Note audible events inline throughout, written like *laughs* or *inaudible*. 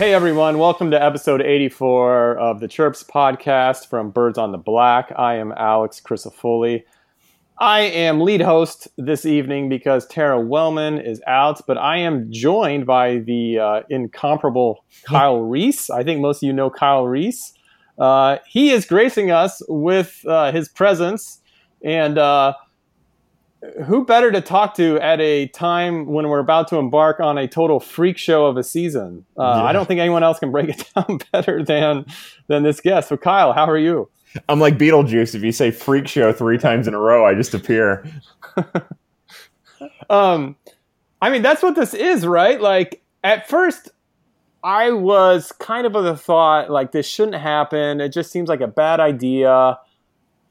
Hey everyone, welcome to episode 84 of the Chirps podcast from Birds on the Black. I am Alex Crisafulli. I am lead host this evening because Tara Wellman is out, but I am joined by the uh, incomparable Kyle Reis. I think most of you know Kyle Reis. Uh, he is gracing us with uh, his presence, and uh, who better to talk to at a time when we're about to embark on a total freak show of a season? Uh, yeah. I don't think anyone else can break it *laughs* down better than than this guest. So, Kyle, how are you? I'm like Beetlejuice. If you say freak show three times in a row, I just appear. *laughs* um, I mean, that's what this is, right? Like, at first, I was kind of of the thought, like, this shouldn't happen. It just seems like a bad idea.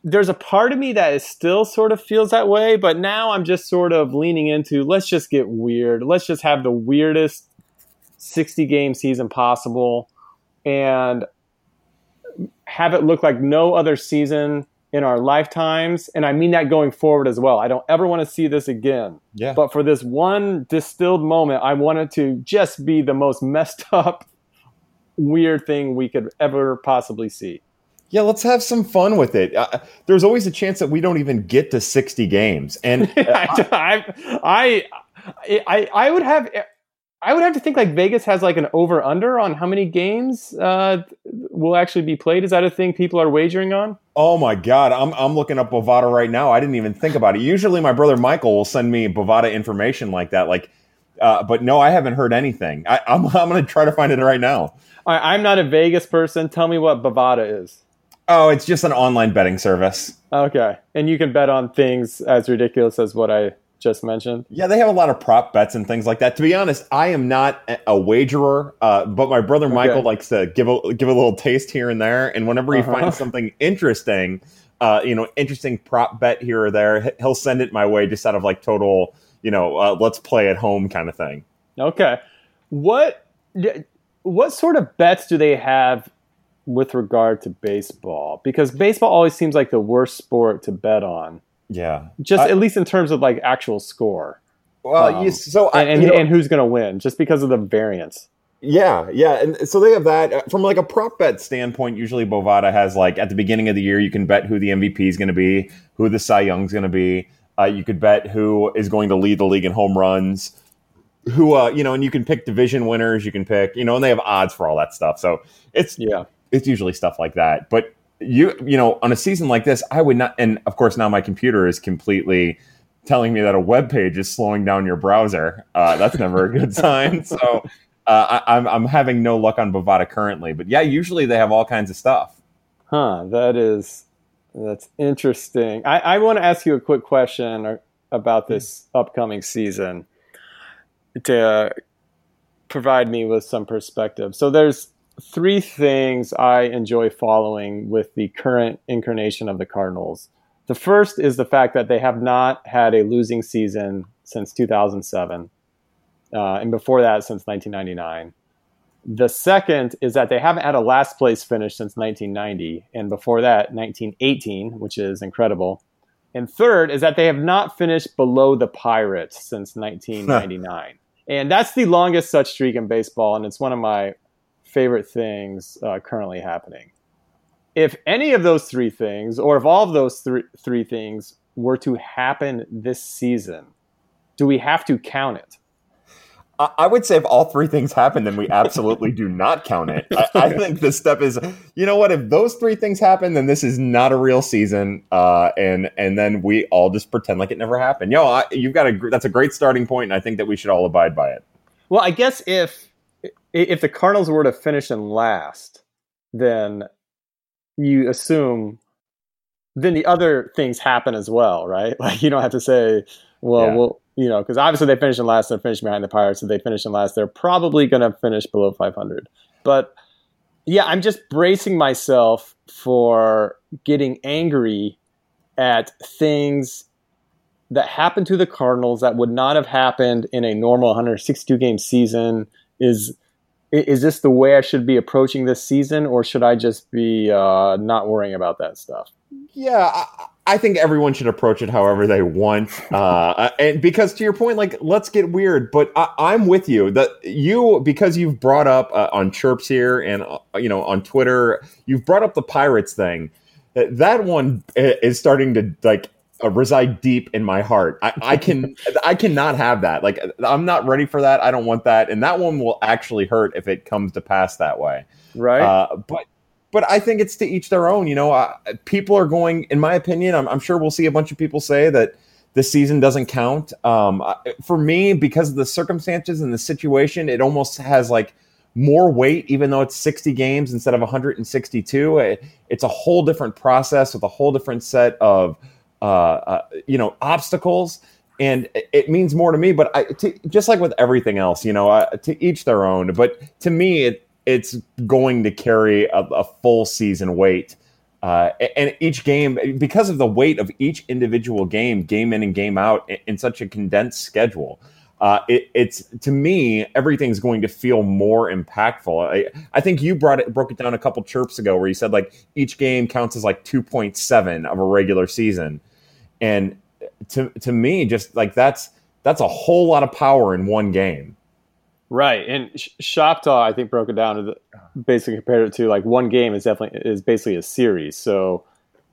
There's a part of me that is still sort of feels that way, but now I'm just sort of leaning into let's just get weird. Let's just have the weirdest 60 game season possible. And have it look like no other season in our lifetimes. And I mean that going forward as well. I don't ever want to see this again. Yeah. But for this one distilled moment, I want it to just be the most messed up, weird thing we could ever possibly see. Yeah, let's have some fun with it. Uh, there's always a chance that we don't even get to 60 games. And *laughs* I, I, I, I would have I would have to think like Vegas has like an over under on how many games uh, will actually be played. Is that a thing people are wagering on? Oh my god, I'm I'm looking up Bovada right now. I didn't even think about it. Usually, my brother Michael will send me Bovada information like that. Like, uh, but no, I haven't heard anything. I, am I'm, I'm going to try to find it right now. I, I'm not a Vegas person. Tell me what Bovada is. Oh, it's just an online betting service. Okay, and you can bet on things as ridiculous as what I just mentioned. Yeah, they have a lot of prop bets and things like that. To be honest, I am not a wagerer, uh, but my brother Michael okay. likes to give a give a little taste here and there. And whenever he uh-huh. finds something interesting, uh, you know, interesting prop bet here or there, he'll send it my way just out of like total, you know, uh, let's play at home kind of thing. Okay, what what sort of bets do they have with regard to baseball? Because baseball always seems like the worst sport to bet on. Yeah, just I, at least in terms of like actual score. Well, um, you, so I, and, and, and who's going to win just because of the variance. Yeah, yeah, and so they have that uh, from like a prop bet standpoint. Usually, Bovada has like at the beginning of the year, you can bet who the MVP is going to be, who the Cy Young's going to be. Uh, you could bet who is going to lead the league in home runs, who uh, you know, and you can pick division winners. You can pick, you know, and they have odds for all that stuff. So it's yeah, it's usually stuff like that. But you you know on a season like this i would not and of course now my computer is completely telling me that a web page is slowing down your browser. Uh, that's never a good *laughs* sign. So uh, I, am I'm, I'm having no luck on bovada currently. But yeah usually they have all kinds of stuff. Huh that is that's interesting. I, I want to ask you a quick question about this upcoming season to provide me with some perspective. So there's three things I enjoy following with the current incarnation of the Cardinals. The first is the fact that they have not had a losing season since 2007, uh, and before that, since 1999. The second is that they haven't had a last place finish since 1990, and before that, 1918, which is incredible. And third is that they have not finished below the Pirates since 1999. and that's the longest such streak in baseball, and it's one of my favorite things uh, currently happening. If any of those three things, or if all of those th- three things were to happen this season, do we have to count it? I would say if all three things happen, then we absolutely do not count it. I, I, think the step is, you know what? If those three things happen, then this is not a real season, uh, and and then we all just pretend like it never happened. Yo, I, you've got a that's a great starting point, and I think that we should all abide by it. Well, I guess if if the Cardinals were to finish in last, then you assume then the other things happen as well, right? *laughs* Like you don't have to say, well, yeah. well, you know, because obviously they finished in last, they're finishing behind the Pirates. so they finish in last, they're probably going to finish below 500. But yeah, I'm just bracing myself for getting angry at things that happened to the Cardinals that would not have happened in a normal 162 game season. Is is this the way I should be approaching this season, or should I just be uh, not worrying about that stuff? Yeah, I, I think everyone should approach it however they want, *laughs* uh, and because to your point, like let's get weird. But I, am with you that you because you've brought up uh, on chirps here and uh, you know on Twitter, you've brought up the pirates thing. That one is starting to like uh, reside deep in my heart. I, I can *laughs* I cannot have that. Like I'm not ready for that. I don't want that, and that one will actually hurt if it comes to pass that way. Right. Uh, but but I think it's to each their own. You know, uh, people are going. In my opinion, I'm, I'm, sure we'll see a bunch of people say that the season doesn't count. Um, for me, because of the circumstances and the situation, it almost has like more weight, even though it's 60 games instead of 162. It, it's a whole different process with a whole different set of uh, uh, you know obstacles and it means more to me but I, to, just like with everything else you know uh, to each their own but to me it, it's going to carry a, a full season weight uh, and each game because of the weight of each individual game game in and game out in, in such a condensed schedule uh, it, it's to me everything's going to feel more impactful. I, I think you brought it broke it down a couple chirps ago where you said like each game counts as like two point seven of a regular season, and to to me, just like that's that's a whole lot of power in one game. Right, and Shoptaw I think broke it down to the, basically compared it to like one game is definitely is basically a series. So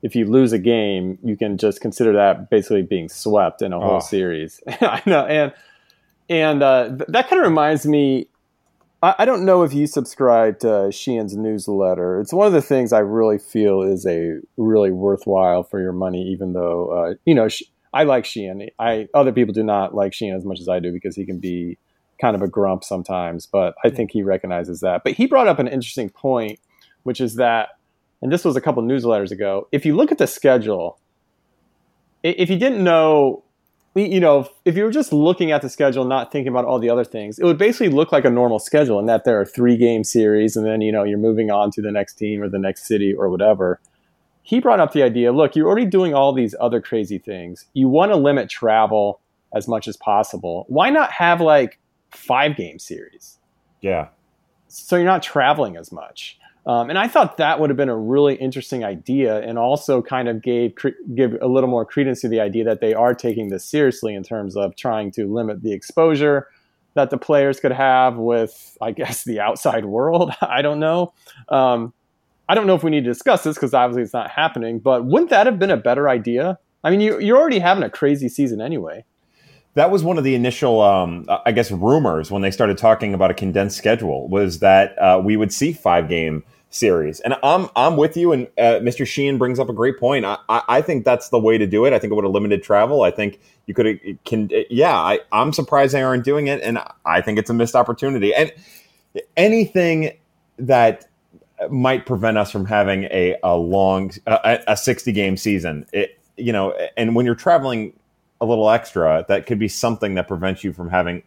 if you lose a game, you can just consider that basically being swept in a whole oh. series. *laughs* I know, and and uh, th- that kind of reminds me I, don't know if you subscribe to Sheehan's newsletter. It's one of the things I really feel is a really worthwhile for your money, even though uh, you know I like Sheehan. I other people do not like Sheehan as much as I do because he can be kind of a grump sometimes. But I think he recognizes that. But he brought up an interesting point, which is that, and this was a couple newsletters ago. If you look at the schedule, if you didn't know you know, if you were just looking at the schedule, not thinking about all the other things, it would basically look like a normal schedule in that there are three game series and then, you know, you're moving on to the next team or the next city or whatever. He brought up the idea look, you're already doing all these other crazy things. You want to limit travel as much as possible. Why not have like five game series? Yeah. So you're not traveling as much. Um, and I thought that would have been a really interesting idea, and also kind of gave give a little more credence to the idea that they are taking this seriously in terms of trying to limit the exposure that the players could have with, I *laughs* guess, the outside world. *laughs* I don't know. Um, I don't know if we need to discuss this because obviously it's not happening. But wouldn't that have been a better idea? I mean, you, you're already having a crazy season anyway that was one of the initial, um, I guess, rumors when they started talking about a condensed schedule was that uh, we would see five game series. And I'm I'm with you. And uh, Mr. Sheehan brings up a great point. I, I, I think that's the way to do it. I think it would have limited travel. I think you could can yeah. I I'm surprised they aren't doing it, and I think it's a missed opportunity. And anything that might prevent us from having a a long a, a 60 game season. It you know, and when you're traveling a little extra, that could be something that prevents you from having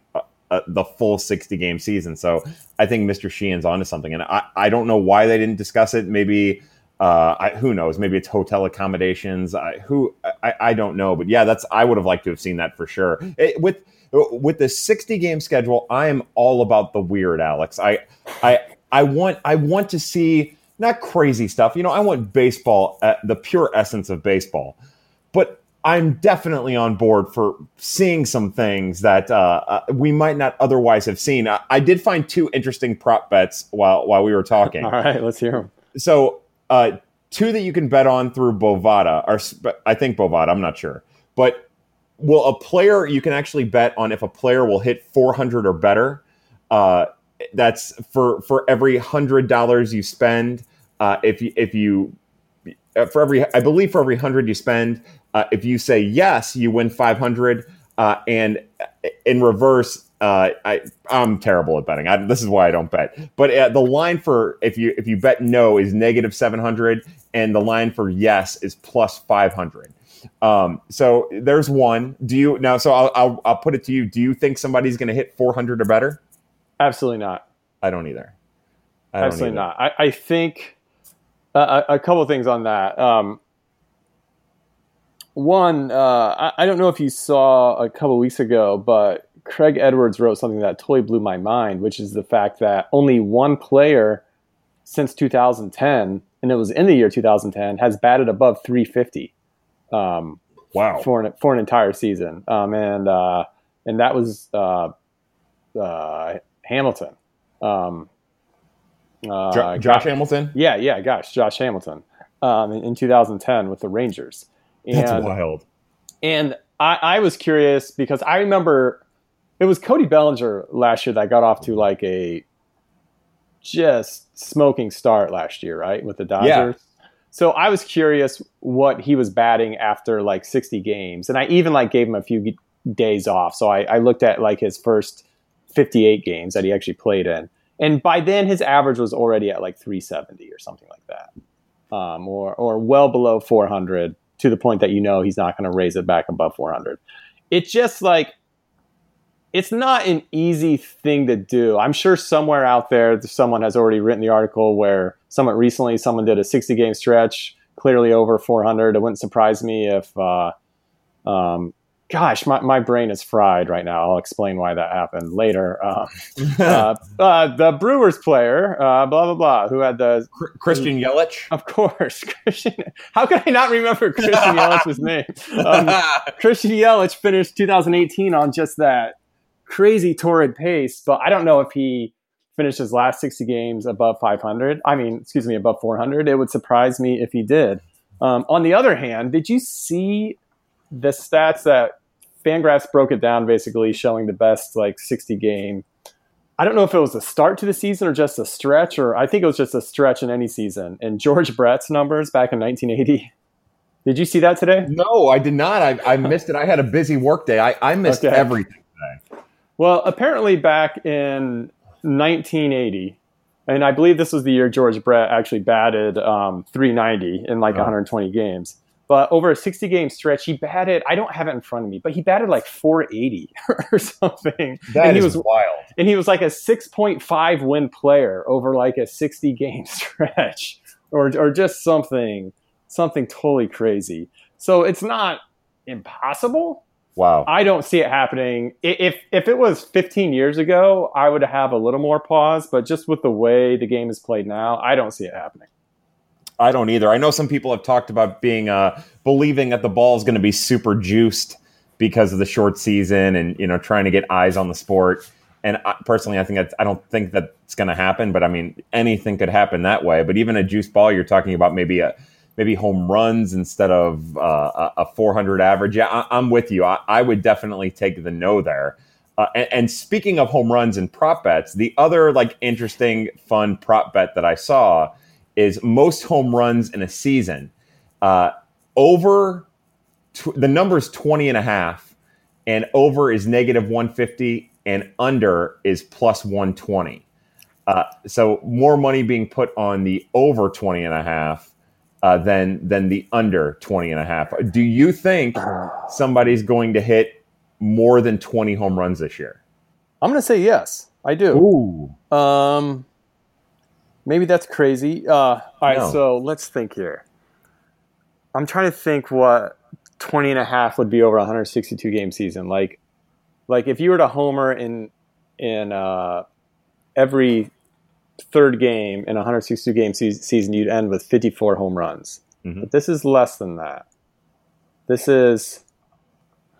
uh, the full 60 game season. So I think Mr. Sheehan's onto something. And I, I don't know why they didn't discuss it. Maybe, uh, I, who knows? Maybe it's hotel accommodations. I, who I, I don't know. But yeah, that's I would have liked to have seen that for sure. It, with with the 60 game schedule, I am all about the weird, Alex. I I I want I want to see not crazy stuff. You know, I want baseball, at the pure essence of baseball. But I'm definitely on board for seeing some things that uh, uh, we might not otherwise have seen. I, I, did find two interesting prop bets while while we were talking. *laughs* All right, let's hear them. So, uh, two that you can bet on through Bovada are, I think Bovada. I'm not sure, but will a player you can actually bet on if a player will hit 400 or better. Uh, that's for for every hundred dollars you spend. Uh, if you if you uh, for every I believe for every hundred you spend, uh, if you say yes, you win 500. Uh, and in reverse, uh, I, I'm terrible at betting. I, this is why I don't bet. But uh, the line for if you if you bet no is negative 700, and the line for yes is plus 500. Um, so there's one. Do you now? So I'll, I'll, I'll put it to you. Do you think somebody's going to hit 400 or better? Absolutely not. I don't either. I don't Absolutely either. not. I, I think uh, a, a couple things on that. Um, one, uh, I, I, don't know if you saw a couple weeks ago, but Craig Edwards wrote something that totally blew my mind, which is the fact that only one player since 2010, and it was in the year 2010, has batted above 350. Um, wow. For an, for an entire season. Um, and, uh, and that was, uh, uh, Hamilton. Um, uh, jo- Josh Hamilton? Yeah, yeah, gosh, Josh Hamilton. Um, in, in 2010 with the Rangers. And, That's wild. And I, I was curious because I remember it was Cody Bellinger last year that got off to like a just smoking start last year, right, with the Dodgers. Yeah. So I was curious what he was batting after like 60 games, and I even like gave him a few days off. So I, I looked at like his first 58 games that he actually played in, and by then his average was already at like 370 or something like that, um, or or well below 400 to the point that you know he's not going to raise it back above 400. It's just like it's not an easy thing to do. I'm sure somewhere out there someone has already written the article where somewhat recently someone did a 60 game stretch clearly over 400. It wouldn't surprise me if uh, um, gosh, my, my brain is fried right now. I'll explain why that happened later. Uh, *laughs* uh, uh, the Brewers player, uh, blah blah blah, who had the Christian Yelich, of course. *laughs* Christian, how could I not remember Christian Yelich's name? Um, *laughs* Christian Yelich finished 2018 on just that crazy torrid pace, but I don't know if he finished his last 60 games above 500. I mean, excuse me, above 400. It would surprise me if he did. Um, on the other hand, did you see the stats that Fangraphs broke it down basically showing the best like 60 game. I don't know if it was a start to the season or just a stretch, or I think it was just a stretch in any season. And George Brett's numbers back in 1980. Did you see that today? No, I did not. I, I missed it. I had a busy work day. I, I missed okay. everything today. Well, apparently back in 1980, and I believe this was the year George Brett actually batted um, 390 in like oh. 120 games. But over a 60 game stretch, he batted, I don't have it in front of me, but he batted like 480 *laughs* or something. That and he was wild. And he was like a 6.5 win player over like a 60 game *laughs* stretch or, or just something, something totally crazy. So it's not impossible. Wow. I don't see it happening. If if it was 15 years ago, I would have a little more pause, but just with the way the game is played now, I don't see it happening. I don't either. I know some people have talked about being uh, believing that the ball is going to be super juiced because of the short season and you know trying to get eyes on the sport. And I, personally, I think that's, I don't think that's going to happen. But I mean, anything could happen that way. But even a juiced ball, you're talking about maybe a maybe home runs instead of uh, a 400 average. Yeah, I, am with you. I, I, would definitely take the no there. Uh, and, and, speaking of home runs and prop bets, the other like interesting, fun prop bet that I saw is most home runs in a season. Uh, over tw- the number is 20 and a half, and over is negative 150, and under is plus 120. Uh, so more money being put on the over 20 and a half uh, than than the under 20 and a half. Do you think somebody's going to hit more than 20 home runs this year? I'm going to say yes. I do. Ooh. Um, Maybe that's crazy. Uh, all right, no. so let's think here. I'm trying to think what 20 and a half would be over a 162 game season. Like, like if you were to homer in in uh, every third game in a 162 game se- season, you'd end with 54 home runs. Mm-hmm. But this is less than that. This is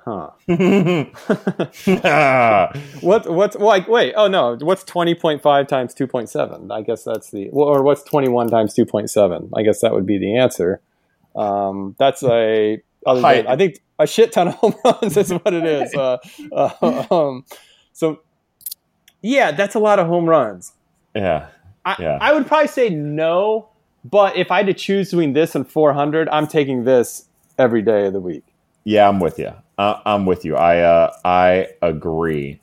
Huh. *laughs* *laughs* what what's like wait, oh no, what's 20.5 times 2.7? I guess that's the or what's 21 times 2.7? I guess that would be the answer. Um, that's a than, I think a shit ton of *laughs* home runs is what it is. Uh, uh, um, so yeah, that's a lot of home runs. Yeah. I, yeah. I would probably say no, but if I had to choose between this and 400, I'm taking this every day of the week. Yeah, I'm with you. I'm with you. I uh, I agree.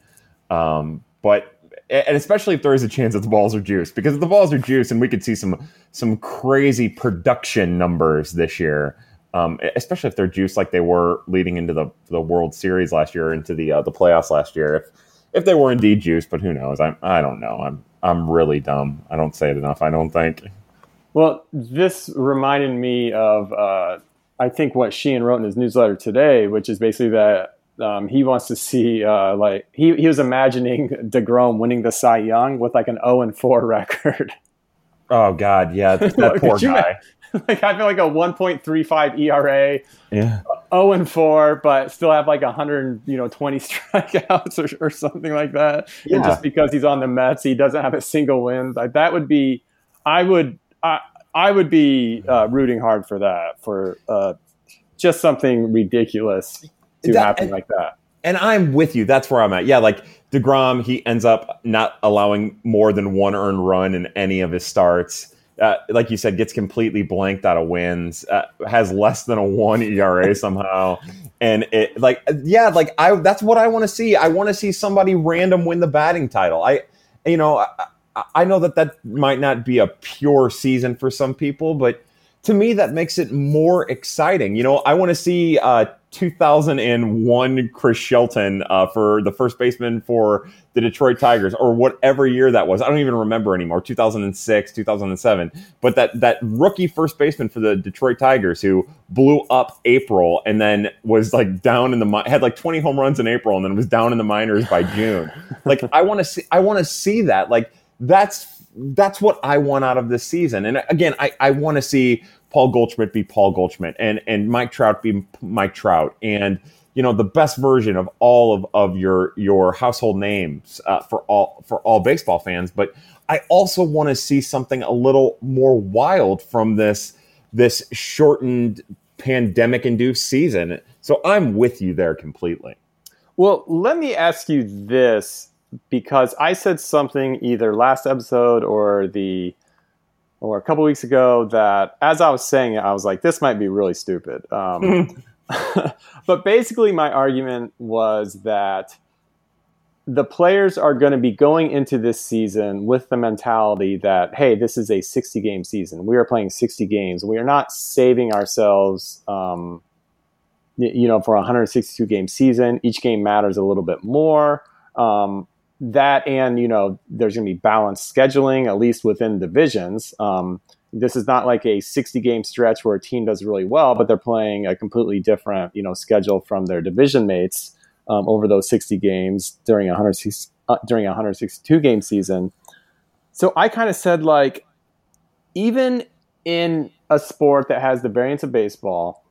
Um, but and especially if there is a chance that the balls are juiced, because if the balls are juiced, and we could see some some crazy production numbers this year, um, especially if they're juiced like they were leading into the the World Series last year, into the uh, the playoffs last year. If if they were indeed juiced, but who knows? I'm I don't know. I'm I'm really dumb. I don't say it enough. I don't think. Well, this reminded me of uh, I think what Sheehan wrote in his newsletter today, which is basically that um, he wants to see uh, like he, he was imagining deGrom winning the Cy Young with like an 0 and 4 *laughs* record. Oh God, yeah, *laughs* that poor guy. *laughs* like I feel like a 1.35 ERA, yeah, 0 and 4, but still have like 100, you know, 20 strikeouts or, or something like that. Yeah. And just because he's on the Mets, he doesn't have a single win. Like that would be, I would, I, I would be uh, rooting hard for that for uh, just something ridiculous to that, happen and, like that. And I'm with you. That's where I'm at. Yeah, like deGrom, he ends up not allowing more than one earned run in any of his starts uh, like you said, gets completely blanked out of wins, uh, has less than a one ERA *laughs* somehow, and it like yeah, like I that's what I want to see. I want to see somebody random win the batting title. I, you know, I, I know that that might not be a pure season for some people, but to me that makes it more exciting. You know, I want to see uh, 2001 Chris Shelton uh, for the first baseman for the Detroit Tigers, or whatever year that was. I don't even remember anymore. 2006, 2007. But that that rookie first baseman for the Detroit Tigers who blew up April and then was like down in the had like 20 home runs in April and then was down in the minors by June. *laughs* like I want to see I want to see that. Like that's that's what I want out of this season. And again, I, I want to see Paul Goldschmidt be Paul Goldschmidt and and Mike Trout be Mike Trout and you know the best version of all of, of your your household names uh, for all for all baseball fans. But I also want to see something a little more wild from this this shortened pandemic induced season. So I'm with you there completely. Well, let me ask you this because I said something either last episode or the or a couple weeks ago that as I was saying it, I was like, this might be really stupid. Um, *laughs* but basically, my argument was that the players are going to be going into this season with the mentality that, hey, this is a 60 game season. We are playing 60 games. We are not saving ourselves, um, you know, for a 162 game season. Each game matters a little bit more. Um, that and you know there's going to be balanced scheduling at least within divisions. Um, this is not like a 60 game stretch where a team does really well but they're playing a completely different you know schedule from their division mates um, over those 60 games during a 160, uh, during a 162 game season. So i kind of said like even in a sport that has the variance of baseball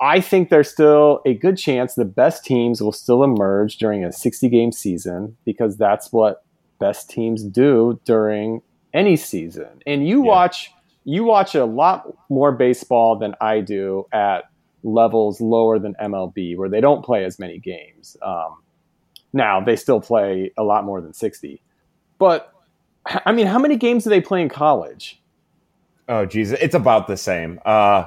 I think there's still a good chance the best teams will still emerge during a 60 game season because that's what best teams do during any season. And you yeah. watch you watch a lot more baseball than I do at levels lower than MLB where they don't play as many games. Um, now they still play a lot more than 60. But I mean, how many games do they play in college? Oh, geez, it's about the same. Uh,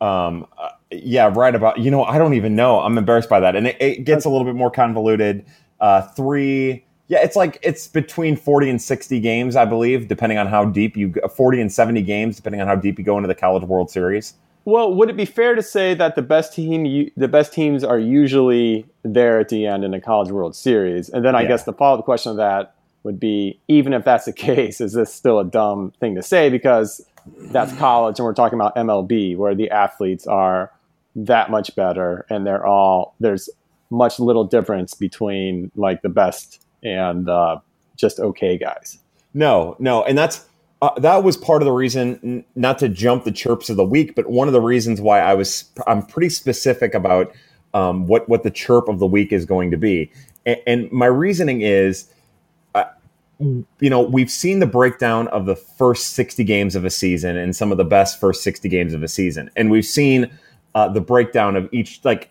um, uh, yeah, right about. You know, I don't even know. I'm embarrassed by that, and it, it gets a little bit more convoluted. Uh, three. Yeah, it's like it's between 40 and 60 games, I believe, depending on how deep you 40 and 70 games, depending on how deep you go into the College World Series. Well, would it be fair to say that the best team, the best teams, are usually there at the end in the College World Series? And then I yeah. guess the follow-up question of that would be, even if that's the *laughs* case, is this still a dumb thing to say because that's college and we're talking about MLB, where the athletes are that much better and they're all there's much little difference between like the best and uh, just okay guys no no and that's uh, that was part of the reason not to jump the chirps of the week but one of the reasons why i was i'm pretty specific about um, what what the chirp of the week is going to be and, and my reasoning is uh, you know, we've seen the breakdown of the first 60 games of a season and some of the best first 60 games of a season. And we've seen uh, the breakdown of each like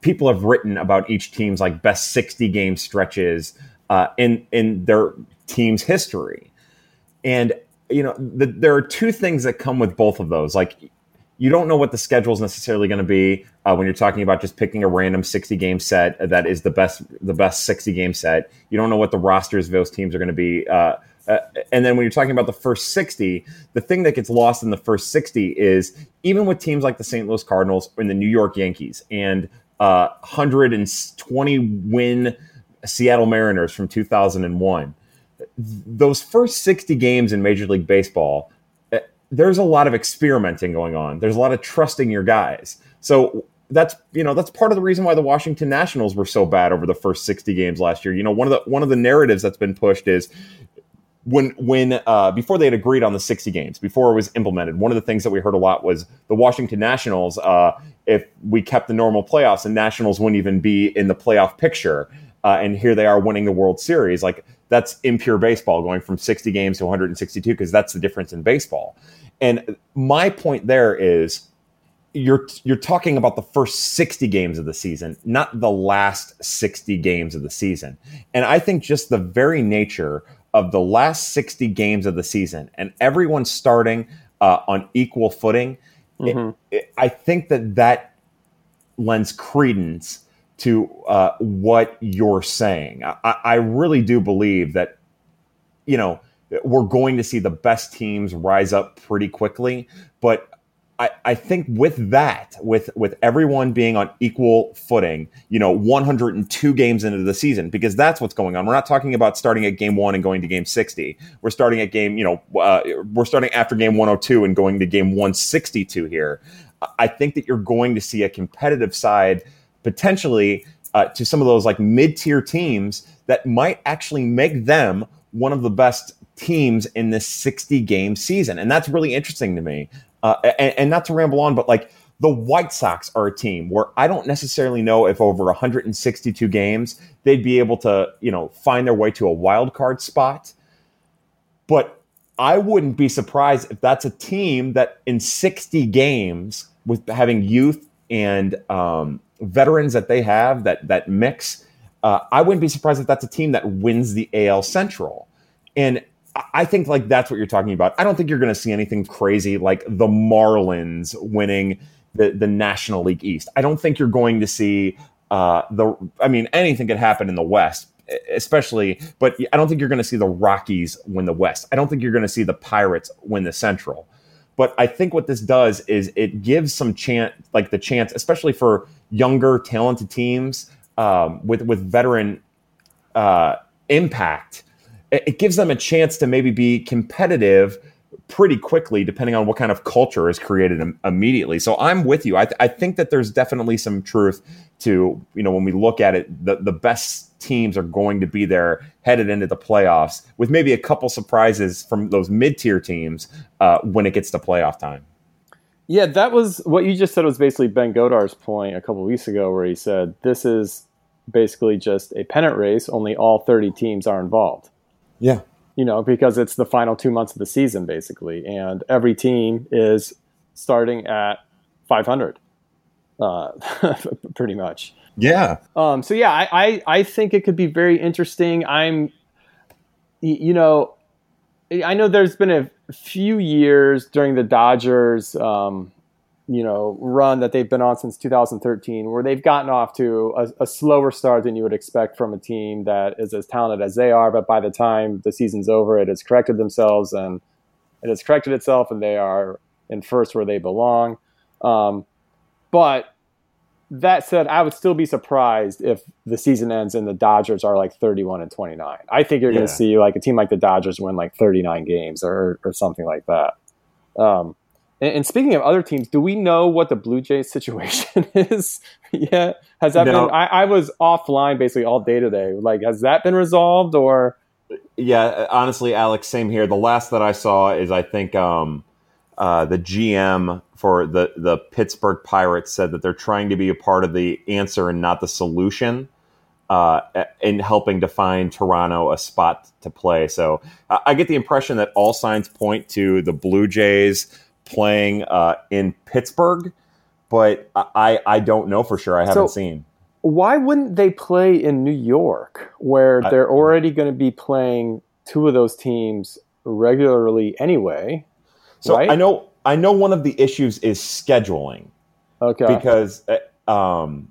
people have written about each team's like best 60 game stretches uh, in in their team's history. And you know the, there are two things that come with both of those. Like you don't know what the schedule is necessarily going to be uh, when you're talking about just picking a random 60 game set that is the best the best 60 game set. You don't know what the rosters of those teams are going to be uh, uh, and then when you're talking about the first 60, the thing that gets lost in the first 60 is even with teams like the St. Louis Cardinals and the New York Yankees and uh, 120 win Seattle Mariners from 2001, those first 60 games in Major League Baseball, uh, there's a lot of experimenting going on. There's a lot of trusting your guys. So that's you know that's part of the reason why the Washington Nationals were so bad over the first 60 games last year. You know, one of the one of the narratives that's been pushed is when when uh, before they had agreed on the 60 games, before it was implemented, one of the things that we heard a lot was the Washington Nationals. Uh, if we kept the normal playoffs, and Nationals wouldn't even be in the playoff picture, uh, and here they are winning the World Series. Like that's impure baseball, going from 60 games to 162, because that's the difference in baseball. And my point there is you're you're talking about the first 60 games of the season, not the last 60 games of the season. And I think just the very nature of the last 60 games of the season and everyone starting uh, on equal footing, mm-hmm. it, it, I think that that lends credence to uh, what you're saying. I, I really do believe that, you know, we're going to see the best teams rise up pretty quickly, but I, I think with that, with with everyone being on equal footing, you know, 102 games into the season, because that's what's going on. We're not talking about starting at game one and going to game 60. We're starting at game, you know, uh, we're starting after game 102 and going to game 162 here. I think that you're going to see a competitive side potentially uh, to some of those like mid tier teams that might actually make them one of the best teams in this 60 game season. And that's really interesting to me. Uh, and, and not to ramble on, but like the White Sox are a team where I don't necessarily know if over 162 games they'd be able to, you know, find their way to a wild card spot. But I wouldn't be surprised if that's a team that in 60 games with having youth and um, veterans that they have that that mix, uh, I wouldn't be surprised if that's a team that wins the AL Central. And I think like that's what you're talking about. I don't think you're going to see anything crazy like the Marlins winning the the National League East. I don't think you're going to see uh, the. I mean, anything could happen in the West, especially. But I don't think you're going to see the Rockies win the West. I don't think you're going to see the Pirates win the Central. But I think what this does is it gives some chance, like the chance, especially for younger, talented teams um, with with veteran uh, impact it gives them a chance to maybe be competitive pretty quickly, depending on what kind of culture is created Im- immediately. So I'm with you. I, th- I, think that there's definitely some truth to, you know, when we look at it, the, the best teams are going to be there headed into the playoffs with maybe a couple surprises from those mid tier teams uh, when it gets to playoff time. Yeah, that was what you just said was basically Ben Godar's point a couple weeks ago, where he said this is basically just a pennant race, only all 30 teams are involved. Yeah. You know, because it's the final two months of the season, basically. And every team is starting at 500, uh, *laughs* pretty much. Yeah. Um, so, yeah, I, I, I think it could be very interesting. I'm, you know, I know there's been a few years during the Dodgers um, you know run that they've been on since 2013 where they've gotten off to a, a, slower start than you would expect from a team that is as talented as they are but by the time the season's over it has corrected themselves and it has corrected itself and they are in first where they belong. Um, but that said i would still be surprised if the season ends and the dodgers are like 31 and 29 i think you're yeah. going to see like a team like the dodgers win like 39 games or, or something like that. Um, and, and, speaking of other teams, do we know what the Blue Jays situation *laughs* is yet? Has that no. been? I, I was offline basically all day today. Like, has that been resolved or? Yeah, honestly, Alex, same here. The last that I saw is I think um, uh, the GM for the the Pittsburgh Pirates said that they're trying to be a part of the answer and not the solution. Uh, in helping to find Toronto a spot to play. So uh, I get the impression that all signs point to the Blue Jays playing uh, in Pittsburgh, but I I don't know for sure. I haven't so, seen. Why wouldn't they play in New York, where I, they're already going to be playing two of those teams regularly anyway? So right? I know I know one of the issues is scheduling. Okay. Because uh, um,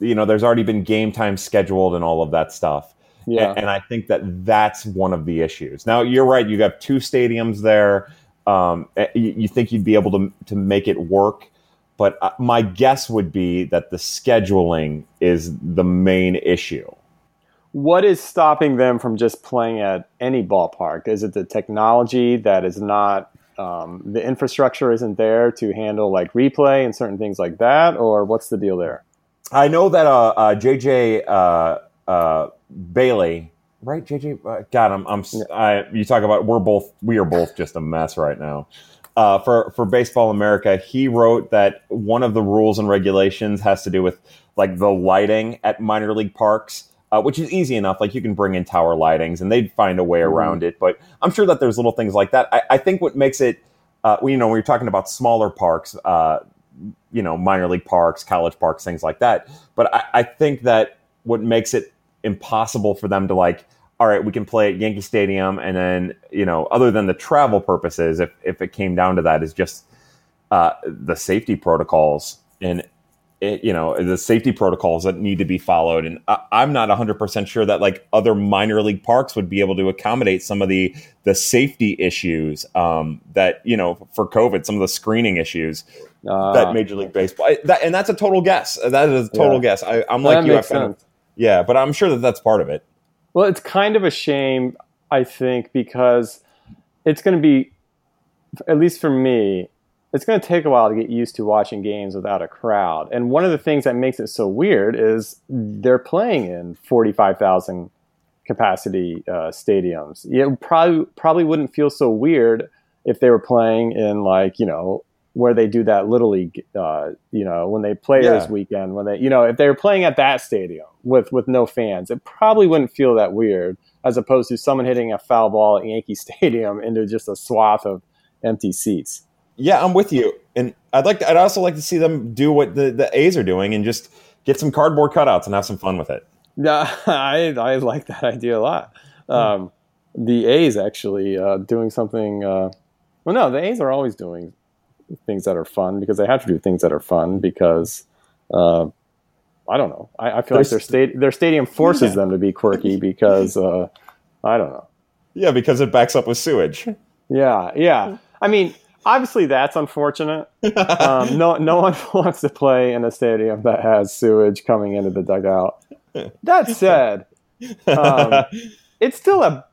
you know, there's already been game time scheduled and all of that stuff. Yeah. And, and I think that that's one of the issues. Now you're right. You have two stadiums there um, eh, you, you, think you'd be able to to make it work. But uh, my guess would be that the scheduling is the main issue. What is stopping them from just playing at any ballpark? Is it the technology that is not um, the infrastructure isn't there to handle like replay and certain things like that, or what's the deal there? I know that uh, uh, JJ uh, uh, Bailey right, JJ. Uh, God, I'm, I'm. I, you talk about we're both we are both just a mess right now. Uh, for for Baseball America, he wrote that one of the rules and regulations has to do with like the lighting at minor league parks. Uh, which is easy enough. Like you can bring in tower lightings, and they'd find a way mm-hmm. around it. But I'm sure that there's little things like that. I, I think what makes it, uh, you know, when you're talking about smaller parks, uh, you know, minor league parks, college parks, things like that. But I, I think that what makes it impossible for them to like all right, we can play at Yankee Stadium, and then you know, other than the travel purposes, if if it came down to that, is just uh, the safety protocols and it, you know the safety protocols that need to be followed. And I, am not 100 percent sure that like other minor league parks would be able to accommodate some of the the safety issues um, that you know for COVID, some of the screening issues. Uh, that Major League Baseball, that, and that's a total guess. That is a total yeah. guess. I, am like you. I yeah, but I'm sure that that's part of it. Well, it's kind of a shame, I think, because it's going to be, at least for me, it's going to take a while to get used to watching games without a crowd. And one of the things that makes it so weird is they're playing in 45,000 capacity uh, stadiums. It probably probably wouldn't feel so weird if they were playing in like you know where they do that little league, uh, you know, when they players yeah. weekend, when they, you know, if they were playing at that stadium with with no fans, it probably wouldn't feel that weird as opposed to someone hitting a foul ball at Yankee *laughs* Stadium into just a swath of empty seats. Yeah, I'm with you, and I'd like, to, I'd also like to see them do what the the A's are doing and just get some cardboard cutouts and have some fun with it. *laughs* Yeah, I I like that idea a lot. Um, the A's actually uh, doing something. Uh, well, no, the A's are always doing things that are fun because they have to do things that are fun because uh, I don't know. I, I feel There's, like their state their stadium forces yeah. them to be quirky because uh, I don't know. Yeah, because it backs up with sewage. Yeah, yeah. I mean, obviously that's unfortunate. *laughs* Um, no, no one *laughs* wants to play in a stadium that has sewage coming into the dugout. That said, um, *laughs* it's still a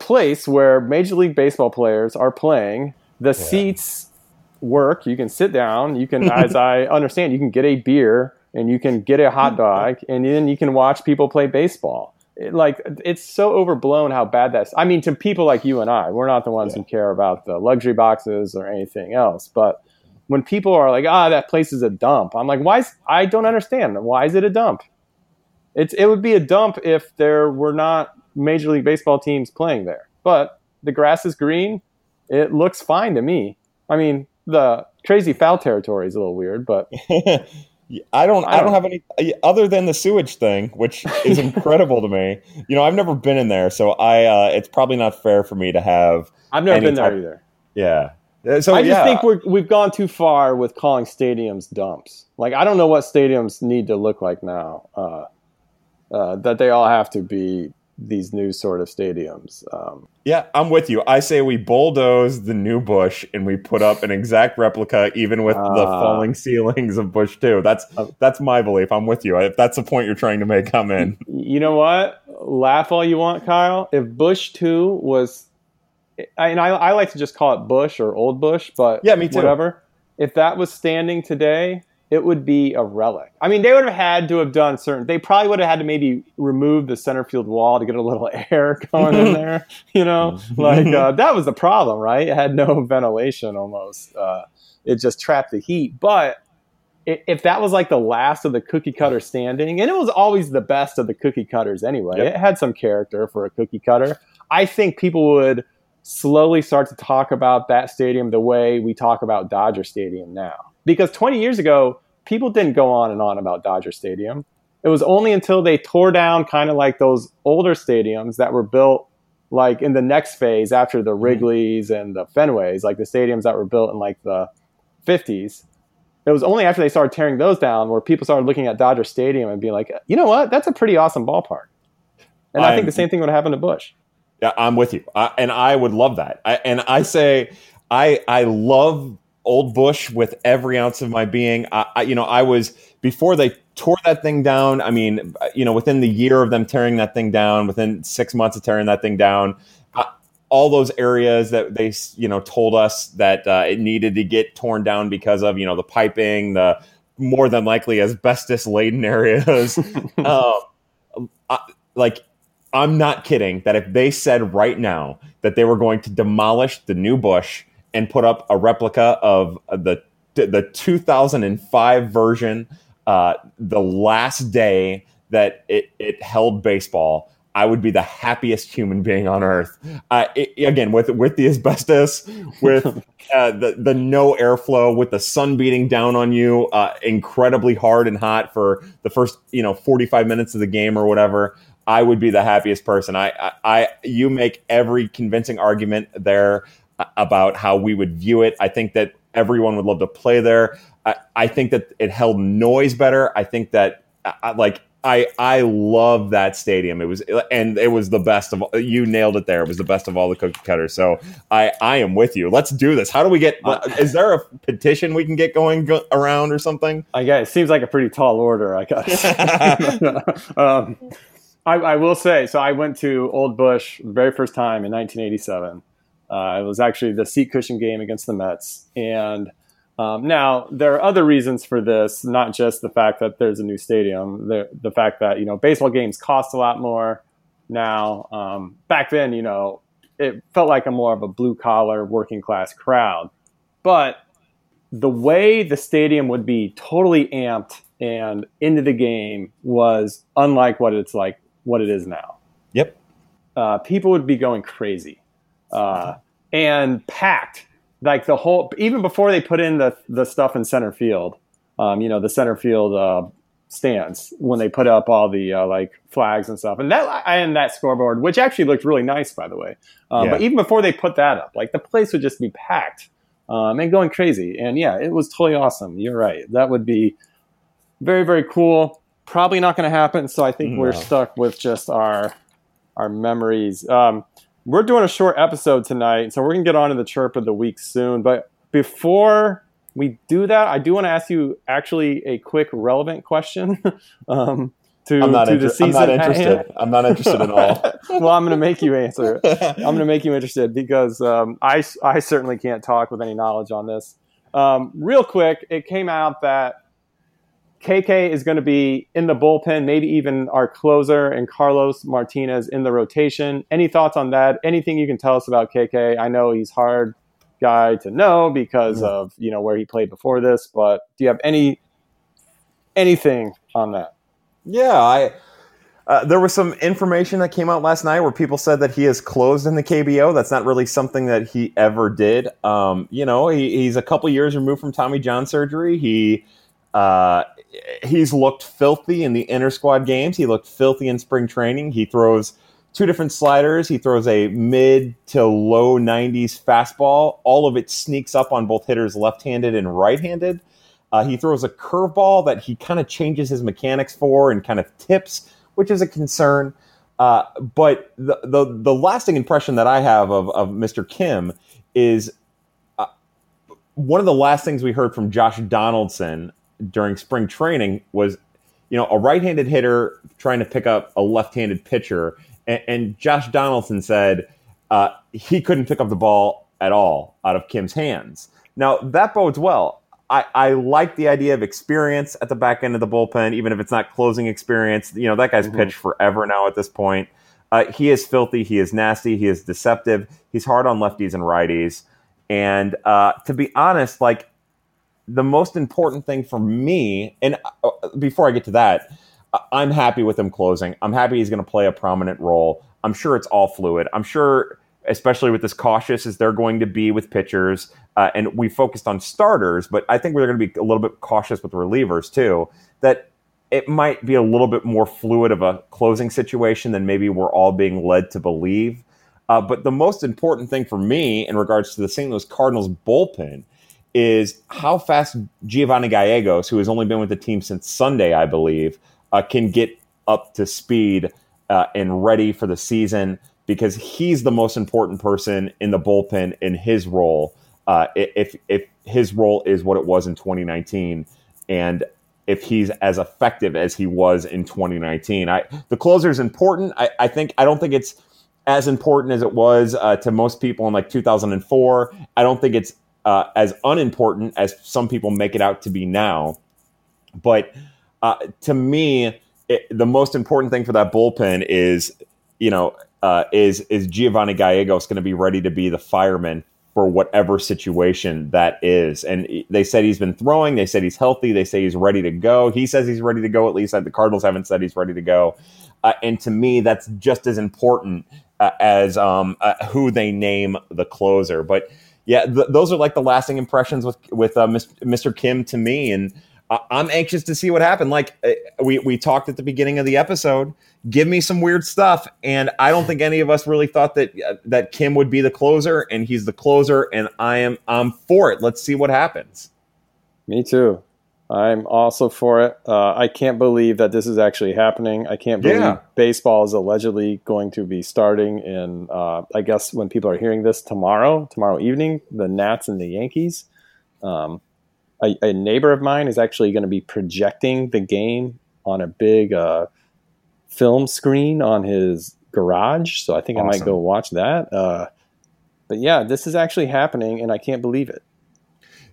place where Major League Baseball players are playing. The yeah. seats work. You can sit down. You can, *laughs* as I understand, you can get a beer and you can get a hot *laughs* dog, and then you can watch people play baseball. It, like it's so overblown how bad that's. I mean, to people like you and I, we're not the ones yeah. who care about the luxury boxes or anything else. But when people are like, "Ah, that place is a dump," I'm like, "Why?" Is, I don't understand. Why is it a dump? It's it would be a dump if there were not Major League Baseball teams playing there. But the grass is green. It looks fine to me. I mean, the crazy foul territory is a little weird, but *laughs* I don't I don't have any other than the sewage thing, which is *laughs* incredible to me. You know, I've never been in there, so I uh, it's probably not fair for me to have. I've never been there type, either. Yeah. Uh, so I just yeah. think we're, we've gone too far with calling stadiums dumps. Like I don't know what stadiums need to look like now. Uh, uh, that they all have to be these new sort of stadiums. Um, yeah, I'm with you. I say we bulldoze the new Busch and we put up an exact replica, even with uh, the ah. falling *laughs* ceilings of Busch Two. That's uh, that's my belief. I'm with you. If that's the point you're trying to make, I'm in. *laughs* You know what? Laugh all you want, Kyle. If Busch Two was, I, and I, I like to just call it Busch or Old Busch, but yeah, me too. Whatever. If that was standing today, it would be a relic. I mean, they would have had to have done certain. They probably would have had to maybe remove the center field wall to get a little *laughs* air going in there. You know, *laughs* like uh, that was the problem, right? It had no *laughs* ventilation almost. Uh, it just trapped the heat. But if that was like the last of the cookie cutter standing, and it was always the best of the cookie cutters anyway, yep. it had some character for a cookie cutter. I think people would slowly start to talk about that stadium the way we talk about Dodger Stadium now. Because 20 years ago, people didn't go on and on about Dodger Stadium. It was only until they tore down kind of like those older stadiums that were built like in the next phase after the mm-hmm. Wrigley's and the Fenways, like the stadiums that were built in like the 50s. It was only after they started tearing those down where people started looking at Dodger Stadium and being like, you know what, that's a pretty awesome ballpark. And I'm, i think the same thing would happen to Busch. Yeah, I'm with you, I, and I would love that. I, and I say, I I love old Busch with every ounce of my being. I, I, you know, I was before they tore that thing down. I mean, you know, within the year of them tearing that thing down, within six months of tearing that thing down, all those areas that they, you know, told us that uh, it needed to get torn down because of, you know, the piping, the more than likely asbestos laden *laughs* areas. uh, *laughs* I, like I'm not kidding that if they said right now that they were going to demolish the new Busch and put up a replica of the the 2005 version, uh, the last day that it, it held baseball, I would be the happiest human being on earth. Uh, it, again, with with the asbestos, with *laughs* uh, the the no airflow, with the sun beating down on you, uh, incredibly hard and hot for the first you know forty five minutes of the game or whatever. I would be the happiest person. I, I, I you make every convincing argument there about how we would view it. I think that everyone would love to play there. I, I think that it held noise better. I think that I, like I I love that stadium. It was and it was the best of all, you nailed it there. It was the best of all the cookie cutters. So I I am with you. Let's do this. How do we get? Uh, is there a petition we can get going go, around or something? I guess it seems like a pretty tall order. I guess. *laughs* *laughs* um, I, I, will say so. I went to Old Busch the very first time in 1987. Uh, it was actually the seat cushion game against the Mets. And um, now there are other reasons for this, not just the fact that there's a new stadium, the, the fact that, you know, baseball games cost a lot more now. Um, back then, you know, it felt like a more of a blue collar working class crowd. But the way the stadium would be totally amped and into the game was unlike what it's like, what it is now. Yep. Uh, people would be going crazy uh, and packed. Like the whole, even before they put in the the stuff in center field, um, you know, the center field uh, stands when they put up all the uh, like flags and stuff, and that and that scoreboard, which actually looked really nice, by the way. Um, yeah. But even before they put that up, like the place would just be packed um, and going crazy. And yeah, it was totally awesome. You're right. That would be very very cool. Probably not going to happen. So I think no. we're stuck with just our our memories. Um, we're doing a short episode tonight, so we're gonna get on to the chirp of the week soon. But before we do that, I do want to ask you actually a quick relevant question. *laughs* um, to, I'm not, to inter- I'm not interested. I'm not interested at all. *laughs* *laughs* well, I'm going to make you answer. I'm going to make you interested because um, I, I certainly can't talk with any knowledge on this. Um, real quick, it came out that KK is going to be in the bullpen, maybe even our closer and Carlos Martinez in the rotation. Any thoughts on that? Anything you can tell us about KK? I know he's hard guy to know because yeah. of you know where he played before this, but do you have any anything on that? Yeah, I uh, there was some information that came out last night where people said that he is closed in the KBO. That's not really something that he ever did. Um, you know, he, he's a couple years removed from Tommy John surgery. He uh, he's looked filthy in the inter squad games. He looked filthy in spring training. He throws two different sliders. He throws a mid to low 90s fastball. All of it sneaks up on both hitters left handed and right handed. Uh, he throws a curveball that he kind of changes his mechanics for and kind of tips, which is a concern. Uh, but the, the, the lasting impression that I have of, of Mr. Kim is uh, one of the last things we heard from Josh Donaldson during spring training was, you know, a right-handed hitter trying to pick up a left-handed pitcher, and, and Josh Donaldson said uh, he couldn't pick up the ball at all out of Kim's hands. Now that bodes well. I, I like the idea of experience at the back end of the bullpen, even if it's not closing experience. You know, that guy's mm-hmm. pitched forever now at this point. Uh, he is filthy. He is nasty. He is deceptive. He's hard on lefties and righties. And uh, to be honest, like the most important thing for me, and uh, before I get to that, I'm happy with him closing. I'm happy he's going to play a prominent role. I'm sure it's all fluid. I'm sure, especially with as cautious as they're going to be with pitchers, uh, and we focused on starters, but I think we're going to be a little bit cautious with relievers too. That it might be a little bit more fluid of a closing situation than maybe we're all being led to believe. Uh, but the most important thing for me in regards to the St. Louis Cardinals bullpen is how fast Giovanni Gallegos, who has only been with the team since Sunday, I believe, uh, can get up to speed uh, and ready for the season because he's the most important person in the bullpen in his role. Uh, if if his role is what it was in 2019, and if he's as effective as he was in 2019, I the closer is important. I, I think I don't think it's as important as it was uh, to most people in like 2004. I don't think it's uh, as unimportant as some people make it out to be now. But uh, to me, it, the most important thing for that bullpen is you know, uh, is is Giovanni Gallegos going to be ready to be the fireman for whatever situation that is? And they said he's been throwing. They said he's healthy. They say he's ready to go. He says he's ready to go. At least the Cardinals haven't said he's ready to go. Uh, and to me, that's just as important uh, as um, uh, who they name the closer. But yeah, th- those are like the lasting impressions with with uh, Mr. Kim to me, and I'm anxious to see what happened. Like uh, we we talked at the beginning of the episode, give me some weird stuff, and I don't think any of us really thought that uh, that Kim would be the closer, and he's the closer, and I am I'm for it. Let's see what happens. Me too. I'm also for it. Uh, I can't believe that this is actually happening. I can't believe yeah. baseball is allegedly going to be starting in, uh, I guess, when people are hearing this tomorrow, tomorrow evening, the Nats and the Yankees. Um, a, a, neighbor of mine is actually going to be projecting the game on a big uh, film screen on his garage. So I think awesome. I might go watch that. Uh, but yeah, this is actually happening, and I can't believe it.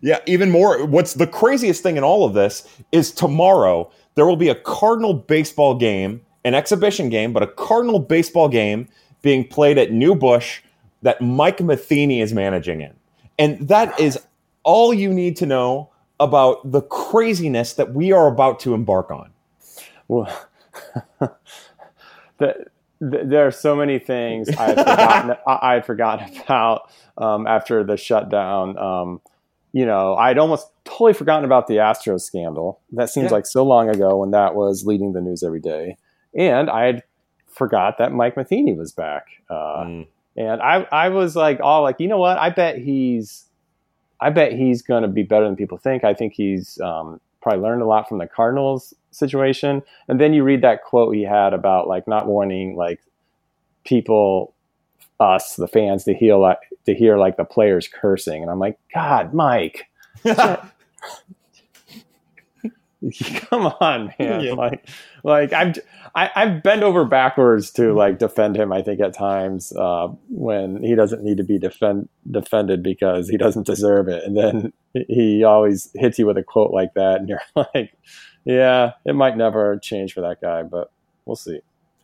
Yeah, even more. What's the craziest thing in all of this is tomorrow there will be a Cardinal baseball game, an exhibition game, but a Cardinal baseball game being played at New Busch that Mike Matheny is managing in. And that is all you need to know about the craziness that we are about to embark on. Well, *laughs* the, the, there are so many things I had forgotten, *laughs* I had forgotten about um, after the shutdown. Um, you know, I'd almost totally forgotten about the Astros scandal. That seems yeah. like so long ago when that was leading the news every day. And I had forgot that Mike Matheny was back. Uh, mm. And I, I was like, all like, you know what? I bet he's, I bet he's going to be better than people think. I think he's um, probably learned a lot from the Cardinals situation. And then you read that quote he had about like not wanting like people us, the fans, to heal like to hear like the players cursing, and I'm like, God, Mike, *laughs* *laughs* come on, man! Yeah. Like, like I've I, have i have bent over backwards to like defend him. I think at times uh, when he doesn't need to be defend defended because he doesn't deserve it, and then he always hits you with a quote like that, and you're *laughs* like, yeah, it might never change for that guy, but we'll see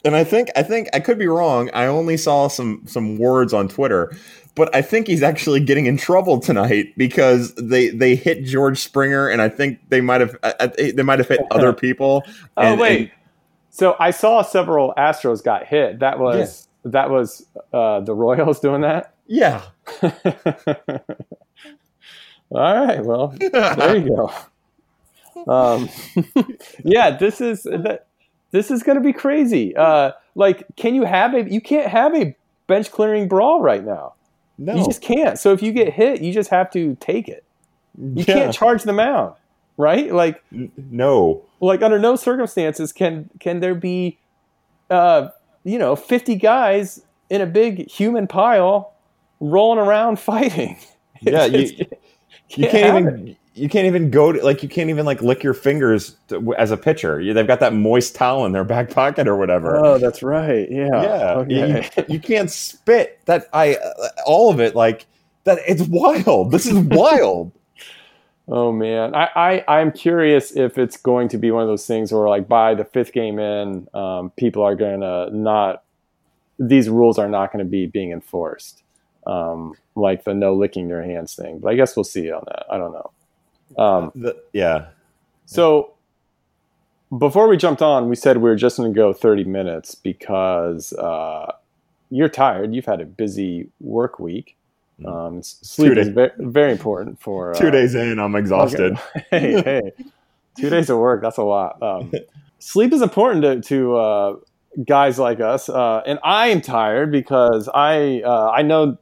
and I think I think I could be wrong. I only saw some some words on Twitter, but I think he's actually getting in trouble tonight because they they hit George Springer, and I think they might have uh, they might have hit *laughs* other people. Oh, and, oh wait, and, so I saw several Astros got hit. That was yeah. that was uh, the Royals doing that. Yeah. *laughs* All right. Well, there you go. *laughs* Um, yeah, this is this is going to be crazy. Uh, like, can you have a? You can't have a bench clearing brawl right now. No, you just can't. So if you get hit, you just have to take it. You yeah. can't charge them out, right? Like, no. Like under no circumstances can can there be, uh, you know, fifty guys in a big human pile rolling around *laughs* fighting. Yeah, you, can't you can't even. It you can't even go to like you can't even like lick your fingers to, as a pitcher. You, they've got that moist towel in their back pocket or whatever. Oh, that's right. Yeah. Yeah. Okay. You, you, can't spit. That I uh, all of it like that. It's wild. This is wild. *laughs* oh man, I, I I'm curious if it's going to be one of those things where like by the fifth game in, um, people are going to not. These rules are not going to be being enforced. Um, like the no licking your hands thing. But I guess we'll see on that. I don't know. Um, the, yeah. So before we jumped on, we said we were just going to go 30 minutes because uh, you're tired. You've had a busy work week. Mm. Um, sleep is very, very, important for uh, two days in. I'm exhausted. Okay. *laughs* hey, hey, two days of work. That's a lot. Um, *laughs* sleep is important to, to uh, guys like us, uh, and I am tired because I uh, I know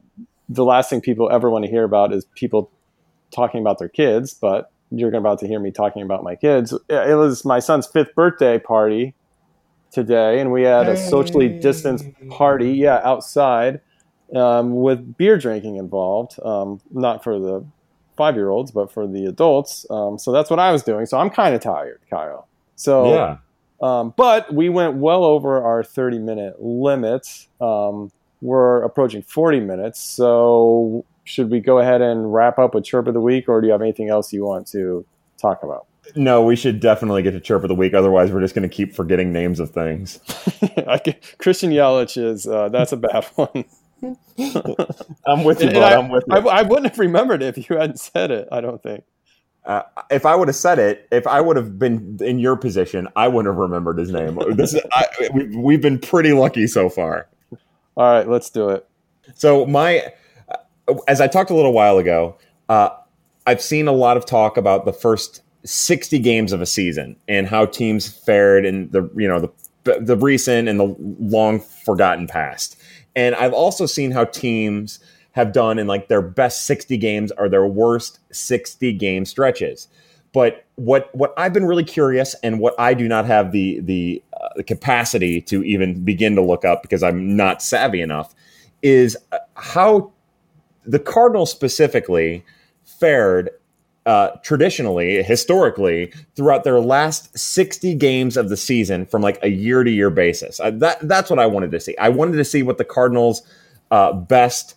the last thing people ever want to hear about is people talking about their kids, but you're about to hear me talking about my kids. It was my son's fifth birthday party today, and we had a socially distanced party, yeah, outside um, with beer drinking involved. Um, not for the five year olds, but for the adults. Um, so that's what I was doing. So I'm kind of tired, Kyle. So, yeah. Um, but we went well over our 30 minute limit. Um, we're approaching 40 minutes. So should we go ahead and wrap up with chirp of the week, or do you have anything else you want to talk about? No, we should definitely get to chirp of the week. Otherwise, we're just going to keep forgetting names of things. *laughs* Christian Yelich is uh, that's a bad one. *laughs* I'm with you, bud. I, I'm with you. I, I, wouldn't have remembered it if you hadn't said it. I don't think. Uh, if I would have said it, if I would have been in your position, I wouldn't have remembered his name. *laughs* This is, I, we, we've been pretty lucky so far. All right, let's do it. So my, as I talked a little while ago, uh, I've seen a lot of talk about the first 60 games of a season and how teams fared in the you know the the recent and the long forgotten past. And I've also seen how teams have done in like their best 60 games or their worst 60 game stretches. But what what I've been really curious and what I do not have the the, uh, the capacity to even begin to look up because I'm not savvy enough is uh, how the Cardinals specifically fared uh, traditionally, historically, throughout their last 60 games of the season from like a year to year basis. Uh, that, that's what I wanted to see. I wanted to see what the Cardinals' uh, best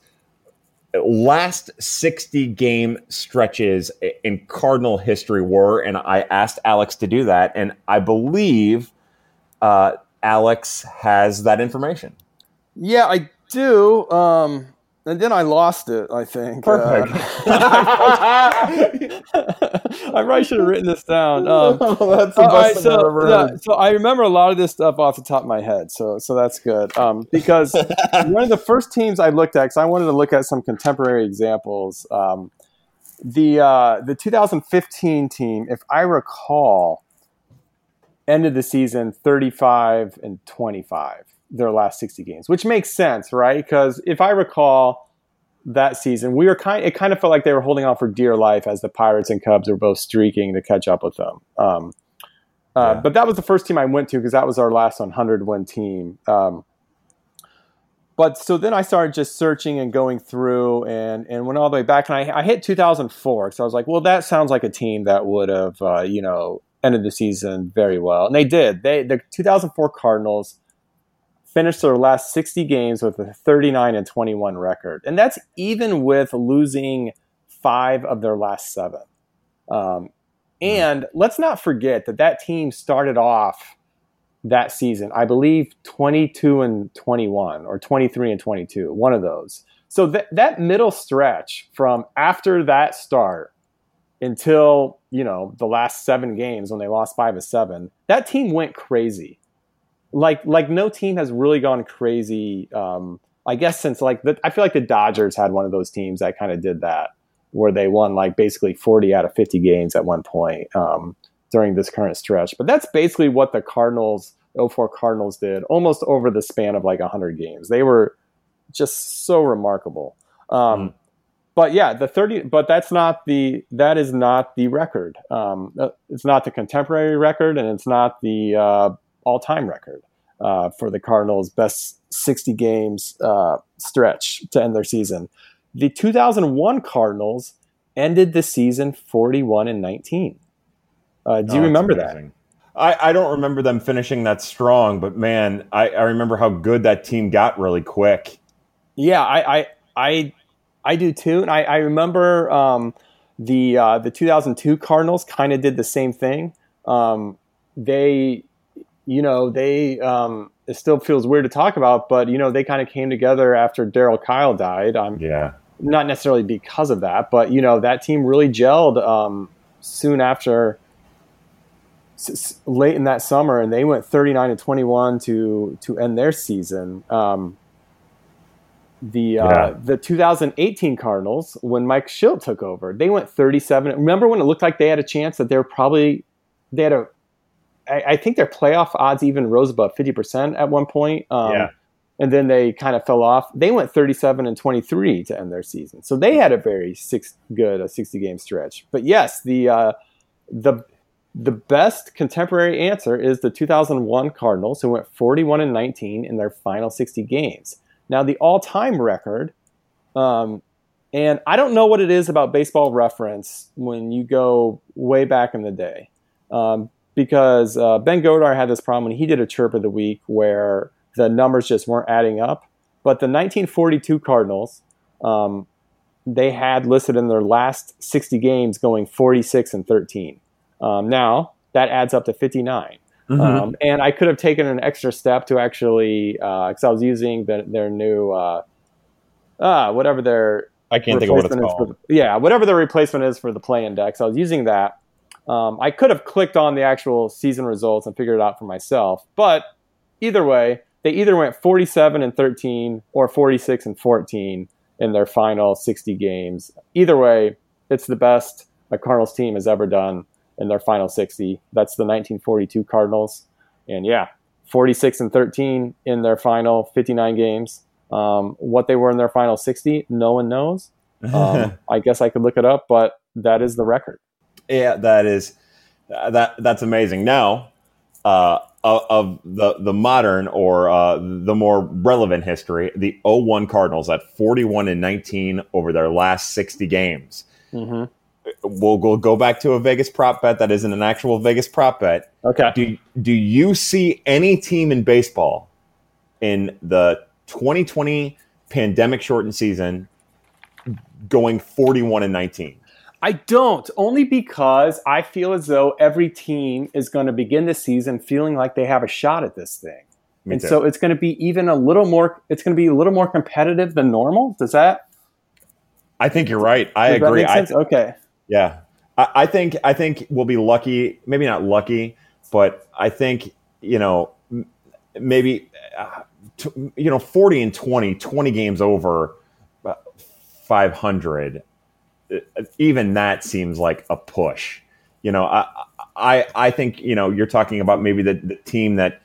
last 60 game stretches in Cardinal history were. And I asked Alex to do that. And I believe uh, Alex has that information. Yeah, I do. Um, and then I lost it. I think. Perfect. Uh, *laughs* *laughs* I probably should have written this down. Um, *laughs* oh, that's the best uh, so, I've ever. Yeah, so I remember a lot of this stuff off the top of my head. So so that's good. Um, because one of the first teams I looked at, because I wanted to look at some contemporary examples. Um, the uh, the 2015 team, if I recall, ended the season 35 and 25 their last 60 games, which makes sense, right? Because if I recall that season, we were kind. It kind of felt like they were holding on for dear life as the Pirates and Cubs were both streaking to catch up with them. Um, uh, yeah. But that was the first team I went to because that was our last 100 win team. Um, but so then I started just searching and going through and, and went all the way back and I, I hit 2004. So I was like, well, that sounds like a team that would have, uh, you know, ended the season very well. And they did. They The 2004 Cardinals finished their last 60 games with a 39 and 21 record. And that's even with losing five of their last seven. Um, and let's not forget that that team started off that season, I believe 22 and 21 or 23 and 22, one of those. So that that middle stretch from after that start until, you know, the last 7 games when they lost 5 of 7, that team went crazy like like no team has really gone crazy. Um, I guess since like the, I feel like the Dodgers had one of those teams that kind of did that, where they won like basically 40 out of 50 games at one point um, during this current stretch. But that's basically what the Cardinals, 04 Cardinals did almost over the span of like 100 games. They were just so remarkable. Um, mm. But yeah, the 30, but that's not the, that is not the record. Um, uh, it's not the contemporary record and it's not the, uh, all time record uh, for the Cardinals' best 60 games uh, stretch to end their season. The 2001 Cardinals ended the season 41 and 19. Uh, do you oh, remember that? I, I, don't remember them finishing that strong, but man, I, I, remember how good that team got really quick. Yeah, I I I, I do too, and I, I remember um, the uh, the 2002 Cardinals kind of did the same thing. Um, they you know, they um, it still feels weird to talk about, but you know, they kind of came together after Darryl Kile died. Um, yeah, not necessarily because of that, but you know, that team really gelled um, soon after s- late in that summer, and they went 39 and 21 to to end their season. Um, the uh, yeah. the 2018 Cardinals, when Mike Shildt took over, they went 37. Remember when it looked like they had a chance that they were probably they had a I, I, think their playoff odds even rose above 50% at one point. Um, yeah. And then they kind of fell off. They went 37 and 23 to end their season. So they had a very six, good, a 60 game stretch. But yes, the, uh, the, the best contemporary answer is the 2001 Cardinals, who went 41 and 19 in their final 60 games. Now, the all time record, um, and I don't know what it is about baseball reference when you go way back in the day. Um, because uh, Ben Godar had this problem when he did a chirp of the week where the numbers just weren't adding up. But the 1942 Cardinals, um, they had listed in their last 60 games going 46 and 13. Um, now that adds up to 59. Mm-hmm. Um, and I could have taken an extra step to actually, because uh, I was using the, their new, uh, uh, whatever their I can't think of what it's called. The, yeah, whatever the replacement is for the play index. I was using that. Um, I could have clicked on the actual season results and figured it out for myself. But either way, they either went 47 and 13 or 46 and 14 in their final 60 games. Either way, it's the best a Cardinals team has ever done in their final 60. That's the 1942 Cardinals. And yeah, 46 and 13 in their final 59 games. Um, what they were in their final 60, no one knows. *laughs* Um, I guess I could look it up, but that is the record. Yeah, that is that that's amazing. Now, uh, of the the modern or uh, the more relevant history, the 01 Cardinals at 41 and 19 over their last 60 games. Mm-hmm. We'll, we'll go back to a Vegas prop bet that isn't an actual Vegas prop bet. Okay. Do do you see any team in baseball in the 2020 pandemic shortened season going 41 and 19? I don't, only because I feel as though every team is going to begin the season feeling like they have a shot at this thing. Me and too. so it's going to be even a little more it's going to be a little more competitive than normal. Does that I think you're right. I agree. I, okay. Yeah. I, I, think I think we'll be lucky, maybe not lucky, but I think, you know, maybe uh, t- you know, 40 and 20, 20 games over uh, 500 even that seems like a push. You know, I I I think you know you're talking about maybe the, the team that,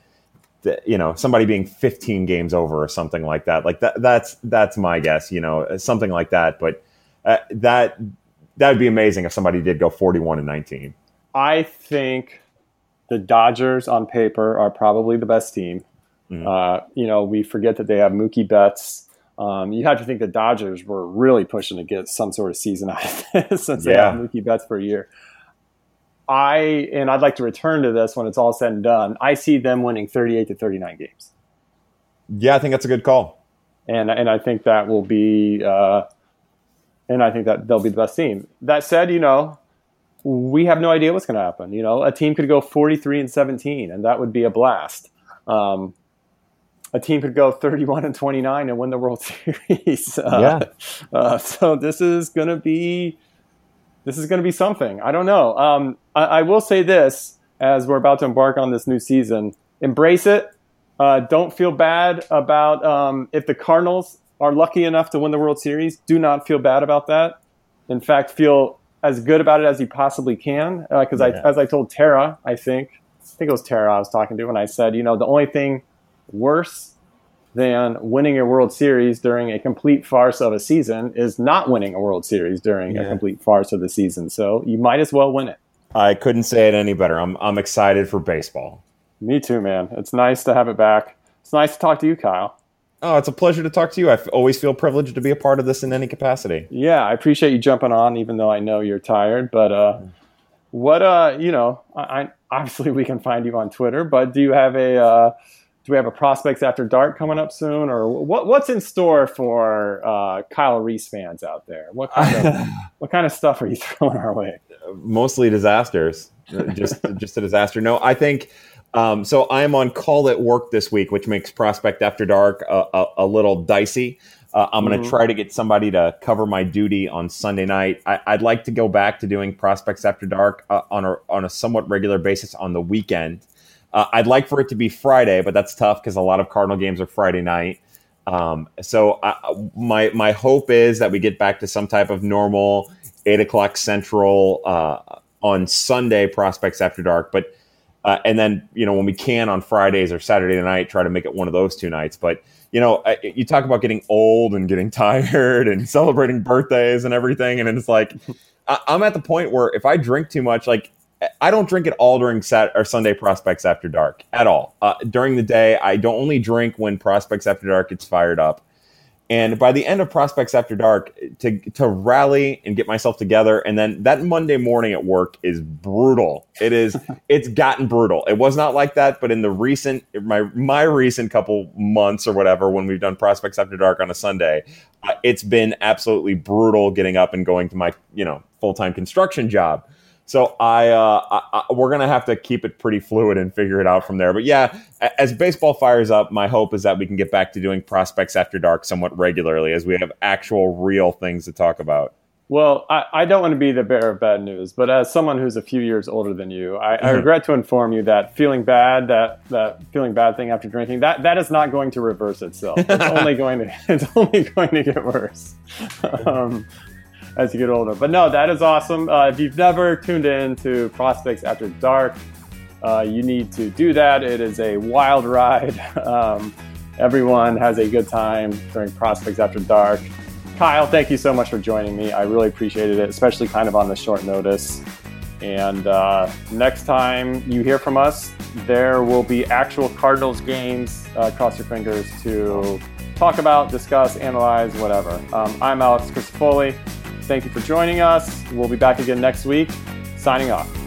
that you know somebody being 15 games over or something like that. Like that that's that's my guess. You know, something like that. But uh, that that would be amazing if somebody did go 41 and 19. I think the Dodgers on paper are probably the best team. Mm-hmm. Uh, you know, we forget that they have Mookie Betts um, you have to think the Dodgers were really pushing to get some sort of season *laughs* out of this since yeah. they have Mookie Betts for a year. I and I'd like to return to this when it's all said and done. I see them winning 38 to 39 games. Yeah, I think that's a good call. And and I think that will be uh, and I think that they'll be the best team. That said, you know, we have no idea what's going to happen. You know, a team could go 43 and 17 and that would be a blast. Um, a team could go 31 and 29 and win the World *laughs* Series. Uh, yeah. Uh, so this is going to be this is going to be something. I don't know. Um, I, I, will say this as we're about to embark on this new season: embrace it. Uh, don't feel bad about um, if the Cardinals are lucky enough to win the World Series. Do not feel bad about that. In fact, feel as good about it as you possibly can. Because uh, yeah. I, as I told Tara, I think I think it was Tara I was talking to when I said, you know, the only thing worse than winning a World Series during a complete farce of a season is not winning a World Series during yeah. a complete farce of the season. So you might as well win it. I couldn't say it any better. I'm I'm excited for baseball. Me too, man. It's nice to have it back. It's nice to talk to you, Kyle. Oh, it's a pleasure to talk to you. I always feel privileged to be a part of this in any capacity. Yeah, I appreciate you jumping on, even though I know you're tired. But uh, what uh, you know, I, I, obviously we can find you on Twitter. But do you have a uh, do we have a prospects after dark coming up soon, or what, what's in store for uh, Kyle Reis fans out there? What kind of *laughs* what kind of stuff are you *laughs* throwing our way? Mostly disasters, just *laughs* just a disaster. No, I think. Um, so I'm on call at work this week, which makes Prospect After Dark a, a, a little dicey. Uh, I'm going to mm-hmm. try to get somebody to cover my duty on Sunday night. I, would like to go back to doing Prospects After Dark uh, on a on a somewhat regular basis on the weekend. Uh, I'd like for it to be Friday, but that's tough because a lot of Cardinal games are Friday night. Um, so I, my my hope is that we get back to some type of normal eight o'clock central uh, on Sunday prospects after dark. But uh, and then you know when we can on Fridays or Saturday night, try to make it one of those two nights. But you know, you talk about getting old and getting *laughs* tired and celebrating birthdays and everything, and it's like I'm at the point where if I drink too much, like I don't drink at all during Sat or Sunday prospects after dark at all. Uh, during the day, I don't only drink when prospects after dark gets fired up. And by the end of prospects after dark, to to rally and get myself together, and then that Monday morning at work is brutal. It is. *laughs* it's gotten brutal. It was not like that, but in the recent my my recent couple months or whatever, when we've done prospects after dark on a Sunday, uh, it's been absolutely brutal getting up and going to my you know full time construction job. So I, uh, I, I, we're gonna have to keep it pretty fluid and figure it out from there. But yeah, as baseball fires up, my hope is that we can get back to doing prospects after dark somewhat regularly, as we have actual real things to talk about. Well, I, I, don't want to be the bearer of bad news, but as someone who's a few years older than you, I, I, regret to inform you that feeling bad, that, that feeling bad thing after drinking, that, that is not going to reverse itself. It's *laughs* only going to it's only going to get worse *laughs* um, as you get older. But no, that is awesome. Uh, if you've never tuned in to Prospects After Dark, uh, you need to do that. It is a wild ride. *laughs* Um, everyone has a good time during Prospects After Dark. Kyle, thank you so much for joining me. I really appreciated it, especially kind of on the short notice. And uh, next time you hear from us, there will be actual Cardinals games. Uh, cross your fingers to talk about, discuss, analyze, whatever. Um, I'm Alex Crisafulli. Thank you for joining us. We'll be back again next week. Signing off.